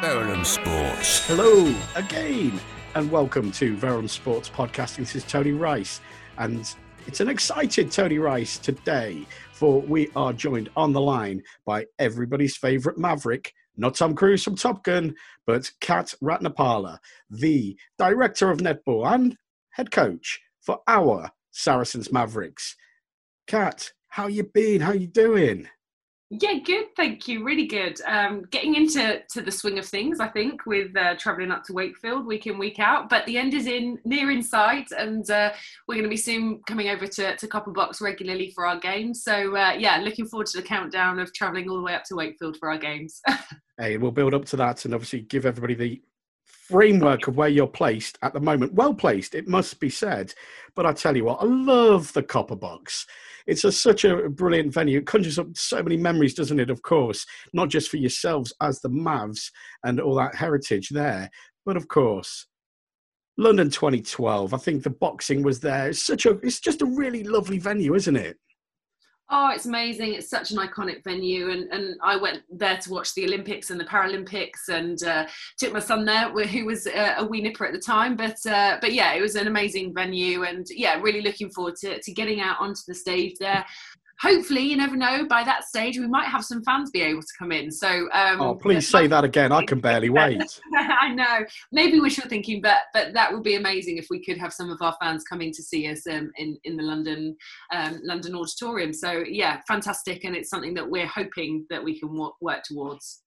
Verulam Sports. Hello again, and welcome to Verulam Sports Podcasting. This is Tony Rice, and it's an excited Tony Rice today, for we are joined on the line by everybody's favourite maverick, not Tom Cruise from Top Gun, but Kat Ratnapala, the director of netball and head coach for our Saracens Mavericks. Kat, how you been? How you doing? Yeah, good. Thank you. Really good. Um, getting into to the swing of things, I think, with uh, travelling up to Wakefield week in week out. But the end is in near in sight, and uh, we're going to be soon coming over to, to Copper Box regularly for our games. So uh, yeah, looking forward to the countdown of travelling all the way up to Wakefield for our games. hey, we'll build up to that, and obviously give everybody the framework of where you're placed at the moment. Well placed, it must be said. But I tell you what, I love the Copper Box. It's a, such a brilliant venue. It conjures up so many memories, doesn't it? Of course, not just for yourselves as the Mavs and all that heritage there, but of course, London 2012. I think the boxing was there. It's such a, it's just a really lovely venue, isn't it? Oh, it's amazing. It's such an iconic venue. And, and I went there to watch the Olympics and the Paralympics and uh, took my son there, who was uh, a wee nipper at the time. But, uh, but yeah, it was an amazing venue. And yeah, really looking forward to, to getting out onto the stage there hopefully, you never know, by that stage, we might have some fans be able to come in. So, um, oh, please say that again. I can barely wait. I know. Maybe we should thinking, but but that would be amazing if we could have some of our fans coming to see us um, in in the London um, London auditorium. So yeah, fantastic, and it's something that we're hoping that we can work towards.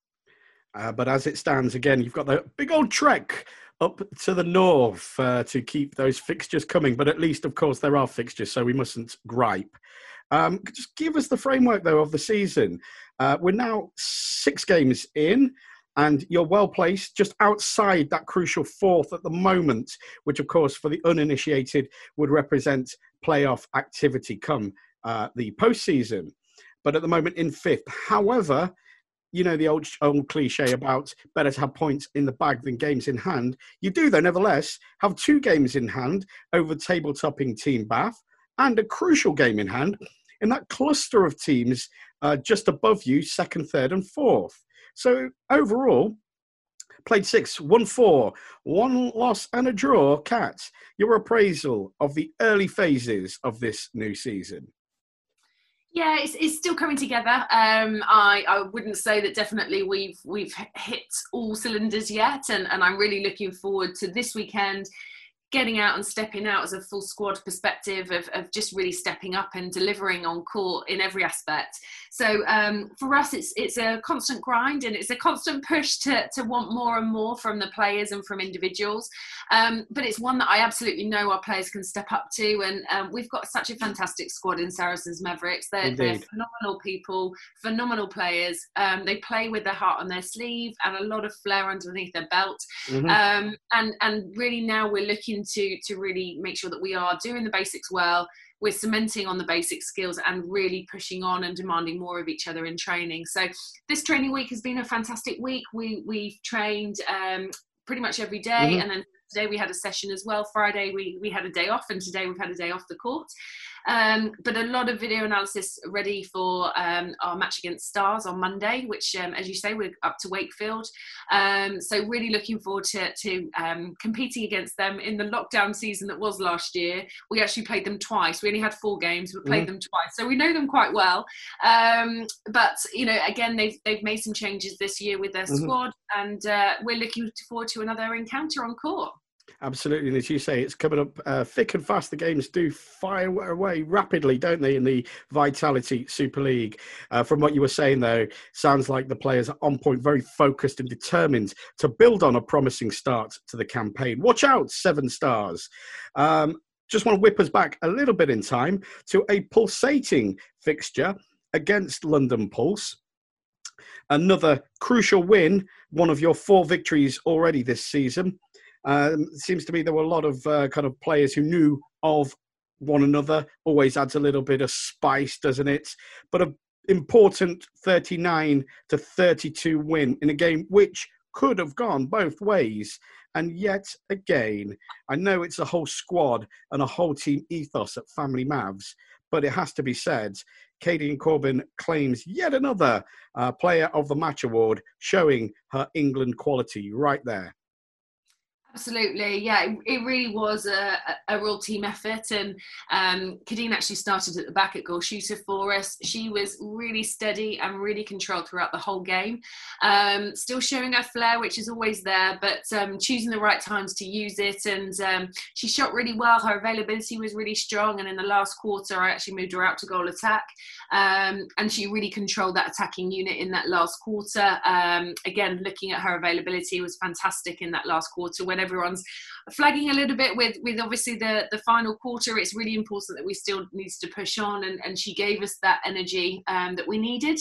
Uh, but as it stands, again, you've got the big old trek up to the north uh, to keep those fixtures coming. But at least, of course, there are fixtures, so we mustn't gripe. Um, just give us the framework, though, of the season. Uh, we're now six games in, and you're well placed just outside that crucial fourth at the moment, which, of course, for the uninitiated would represent playoff activity come uh, the postseason. But at the moment, in fifth. However, you know the old old cliche about better to have points in the bag than games in hand. You do, though, nevertheless, have two games in hand over table topping Team Bath and a crucial game in hand in that cluster of teams uh, just above you, second, third, and fourth. So overall, played six, won four, one loss and a draw. Kat, your appraisal of the early phases of this new season. Yeah, it's, it's still coming together. Um, I, I wouldn't say that definitely we've we've hit all cylinders yet, and, and I'm really looking forward to this weekend getting out and stepping out as a full squad perspective of, of just really stepping up and delivering on court in every aspect. So um, for us, it's it's a constant grind and it's a constant push to, to want more and more from the players and from individuals. Um, but it's one that I absolutely know our players can step up to. And um, we've got such a fantastic squad in Saracens Mavericks. They're, they're phenomenal people, phenomenal players. Um, they play with their heart on their sleeve and a lot of flair underneath their belt. Mm-hmm. Um, and, and really now we're looking to to really make sure that we are doing the basics well. We're cementing on the basic skills and really pushing on and demanding more of each other in training. So this training week has been a fantastic week. We we've trained um, pretty much every day, mm-hmm. and then today we had a session as well. Friday we, we had a day off and today we've had a day off the court um, but a lot of video analysis ready for um, our match against Stars on Monday, which, um, as you say, we're up to Wakefield. Um, so really looking forward to, to um, competing against them in the lockdown season that was last year. We actually played them twice. We only had four games, but played mm. them twice, so we know them quite well. Um, but you know, again, they've they've made some changes this year with their mm-hmm. squad, and uh, we're looking forward to another encounter on court. Absolutely, and as you say, it's coming up uh, thick and fast. The games do fire away rapidly, don't they, in the Vitality Super League? Uh, from what you were saying, though, sounds like the players are on point, very focused and determined to build on a promising start to the campaign. Watch out, Severn Stars. Um, just want to whip us back a little bit in time to a pulsating fixture against London Pulse. Another crucial win, one of your four victories already this season. Um, it seems to me there were a lot of uh, kind of players who knew of one another. Always adds a little bit of spice, doesn't it? But an important 39 to 32 win in a game which could have gone both ways. And yet again, I know it's a whole squad and a whole team ethos at Family Mavs, but it has to be said, Kadeen Corbin claims yet another uh, Player of the Match award, showing her England quality right there. Absolutely, yeah. It, it really was a, a, real team effort, and um, Kadeen actually started at the back at goal shooter for us. She was really steady and really controlled throughout the whole game. Um, still showing her flair, which is always there, but um, choosing the right times to use it. And um, she shot really well. Her availability was really strong, and in the last quarter, I actually moved her out to goal attack, um, and she really controlled that attacking unit in that last quarter. Um, again, looking at her availability was fantastic in that last quarter. When everyone's flagging a little bit with with obviously the the final quarter. It's really important that we still needs to push on, and and she gave us that energy um, that we needed.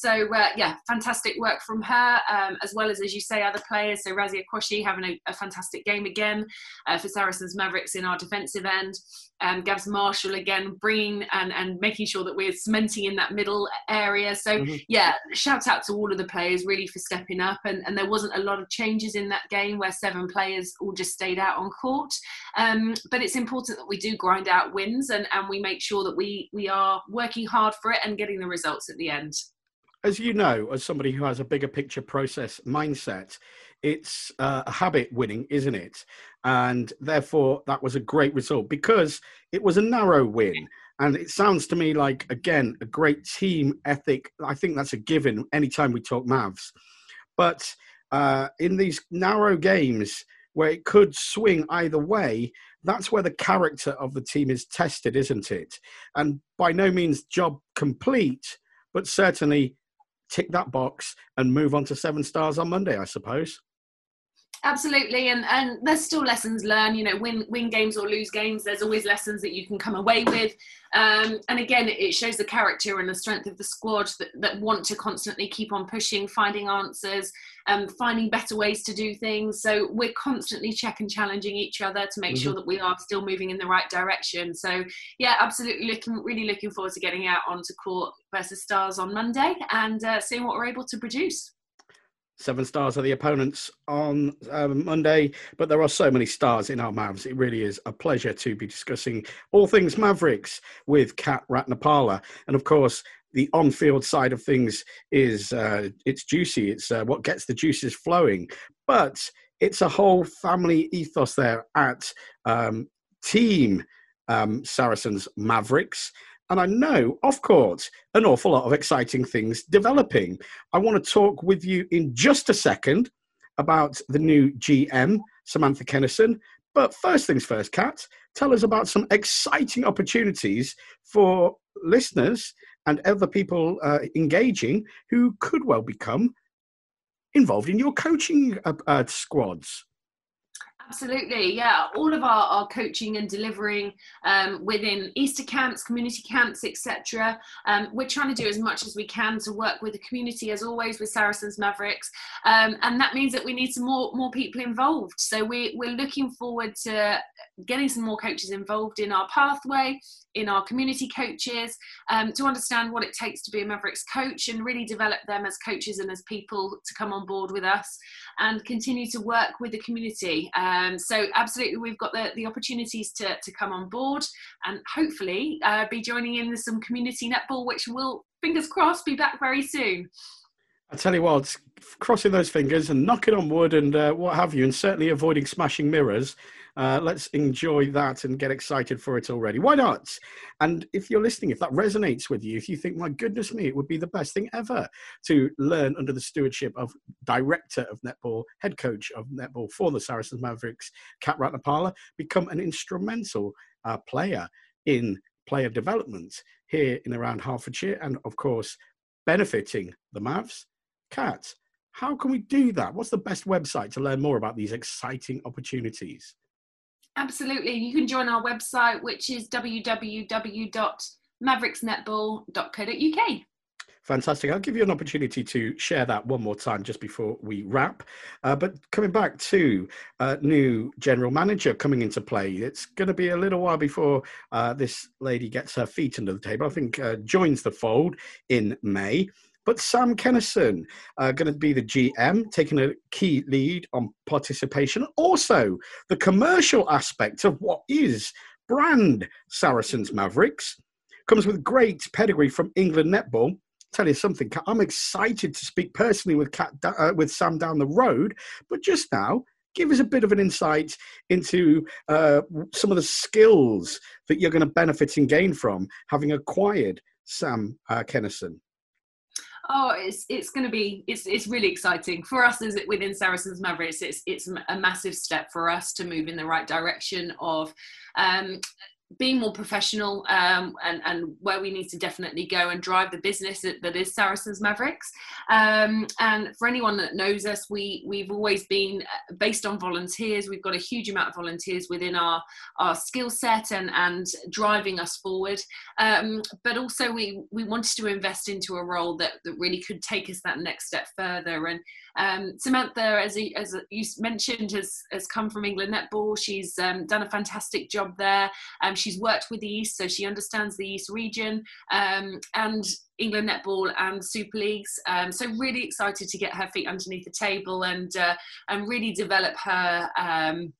So uh, yeah, fantastic work from her, um, as well as as you say, other players. So Razia Quashie having a, a fantastic game again uh, for Saracens Mavericks in our defensive end. Um, Gabs Marshall again bringing and, and making sure that we're cementing in that middle area. So mm-hmm. yeah, shout out to all of the players really for stepping up. And, and there wasn't a lot of changes in that game where seven players all just stayed out on court. Um, but it's important that we do grind out wins and, and we make sure that we we are working hard for it and getting the results at the end as you know, as somebody who has a bigger picture process mindset, it's uh, a habit winning, isn't it? And therefore, that was a great result because it was a narrow win. And it sounds to me like, again, a great team ethic. I think that's a given anytime we talk Mavs. But uh, in these narrow games where it could swing either way, that's where the character of the team is tested, isn't it? And by no means job complete, but certainly tick that box and move on to Severn Stars on Monday, I suppose. Absolutely, and and there's still lessons learned. You know, win win games or lose games. There's always lessons that you can come away with. Um, and again, it shows the character and the strength of the squad that, that want to constantly keep on pushing, finding answers, um, finding better ways to do things. So we're constantly checking, challenging each other to make mm-hmm. sure that we are still moving in the right direction. So yeah, absolutely looking really looking forward to getting out onto court versus Stars on Monday and uh, seeing what we're able to produce. Severn Stars are the opponents on um, Monday, but there are so many stars in our Mavs. It really is a pleasure to be discussing all things Mavericks with Kat Ratnapala. And of course, the on-field side of things is uh, it's juicy. It's uh, what gets the juices flowing. But it's a whole family ethos there at um, Team um, Saracens Mavericks. And I know, off court, an awful lot of exciting things developing. I want to talk with you in just a second about the new GM, Samantha Kennison. But first things first, Kat, tell us about some exciting opportunities for listeners and other people uh, engaging who could well become involved in your coaching uh, uh, squads. Absolutely, yeah. All of our, our coaching and delivering um, within Easter camps, community camps, etc. Um, we're trying to do as much as we can to work with the community, as always, with Saracens Mavericks, um, and that means that we need some more more people involved. So we we're looking forward to getting some more coaches involved in our pathway, in our community coaches, um, to understand what it takes to be a Mavericks coach and really develop them as coaches and as people to come on board with us and continue to work with the community. Um, so absolutely, we've got the, the opportunities to, to come on board and hopefully uh, be joining in with some community netball, which will, fingers crossed, be back very soon. I tell you what, crossing those fingers and knocking on wood and uh, what have you, and certainly avoiding smashing mirrors uh, let's enjoy that and get excited for it already. Why not? And if you're listening, if that resonates with you, if you think, my goodness me, it would be the best thing ever to learn under the stewardship of director of netball, head coach of netball for the Saracens Mavericks, Kat Ratnapala, become an instrumental uh, player in player development here in around Hertfordshire and, of course, benefiting the Mavs. Kat, how can we do that? What's the best website to learn more about these exciting opportunities? Absolutely. You can join our website, which is www.mavericksnetball.co.uk. Fantastic. I'll give you an opportunity to share that one more time just before we wrap. Uh, but coming back to uh, new general manager coming into play, it's going to be a little while before uh, this lady gets her feet under the table. I think uh, joins the fold in May. But Sam Kennison uh, going to be the GM, taking a key lead on participation. Also, the commercial aspect of what is brand Saracens Mavericks. comes with great pedigree from England netball. Tell you something, Kat, I'm excited to speak personally with Kat, uh, with Sam down the road. But just now, give us a bit of an insight into uh, some of the skills that you're going to benefit and gain from having acquired Sam uh, Kennison. Oh, it's it's going to be it's it's really exciting for us as within Saracens Mavericks. It's it's a massive step for us to move in the right direction of um, being more professional um, and, and where we need to definitely go and drive the business that, that is Saracens Mavericks. Um, and for anyone that knows us, we, we've always been uh, based on volunteers. We've got a huge amount of volunteers within our, our skill set and, and driving us forward. Um, but also we, we wanted to invest into a role that, that really could take us that next step further. And um, Samantha, as, as you mentioned, has, has come from England Netball. She's um, done a fantastic job there. Um, she's worked with the East, so she understands the East region um, and England Netball and Super Leagues. Um, so really excited to get her feet underneath the table and uh, and really develop her um,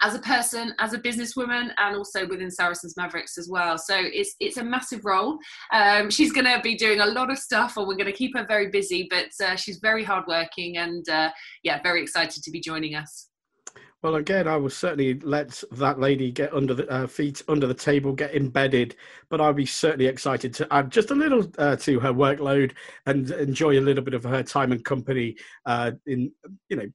as a person, as a businesswoman, and also within Saracens Mavericks as well. So it's it's a massive role. Um, she's going to be doing a lot of stuff, or we're going to keep her very busy. But uh, she's very hardworking, and uh, yeah, very excited to be joining us. Well, again, I will certainly let that lady get under the uh, feet under the table, get embedded. But I'll be certainly excited to add just a little uh, to her workload and enjoy a little bit of her time and company uh, in you know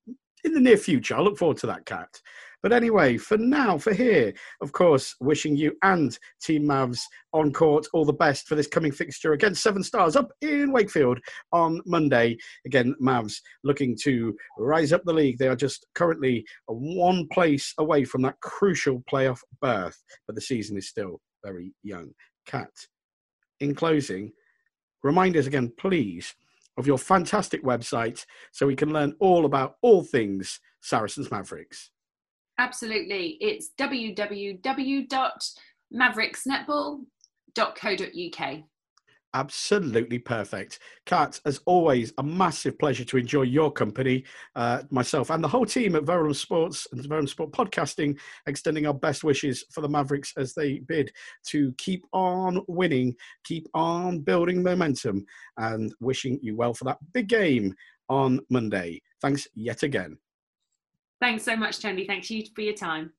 in the near future. I look forward to that, Kat. But anyway, for now, for here, of course, wishing you and Team Mavs on court all the best for this coming fixture against Severn Stars up in Wakefield on Monday. Again, Mavs looking to rise up the league. They are just currently one place away from that crucial playoff berth, but the season is still very young. Kat, in closing, remind us again, please, of your fantastic website so we can learn all about all things Saracens Mavericks. Absolutely. It's www.mavericksnetball.co.uk. Absolutely perfect. Kat, as always, a massive pleasure to enjoy your company, uh, myself and the whole team at Verulam Sports and Verulam Sport Podcasting, extending our best wishes for the Mavericks as they bid to keep on winning, keep on building momentum, and wishing you well for that big game on Monday. Thanks yet again. Thanks so much, Tony. Thanks you for your time.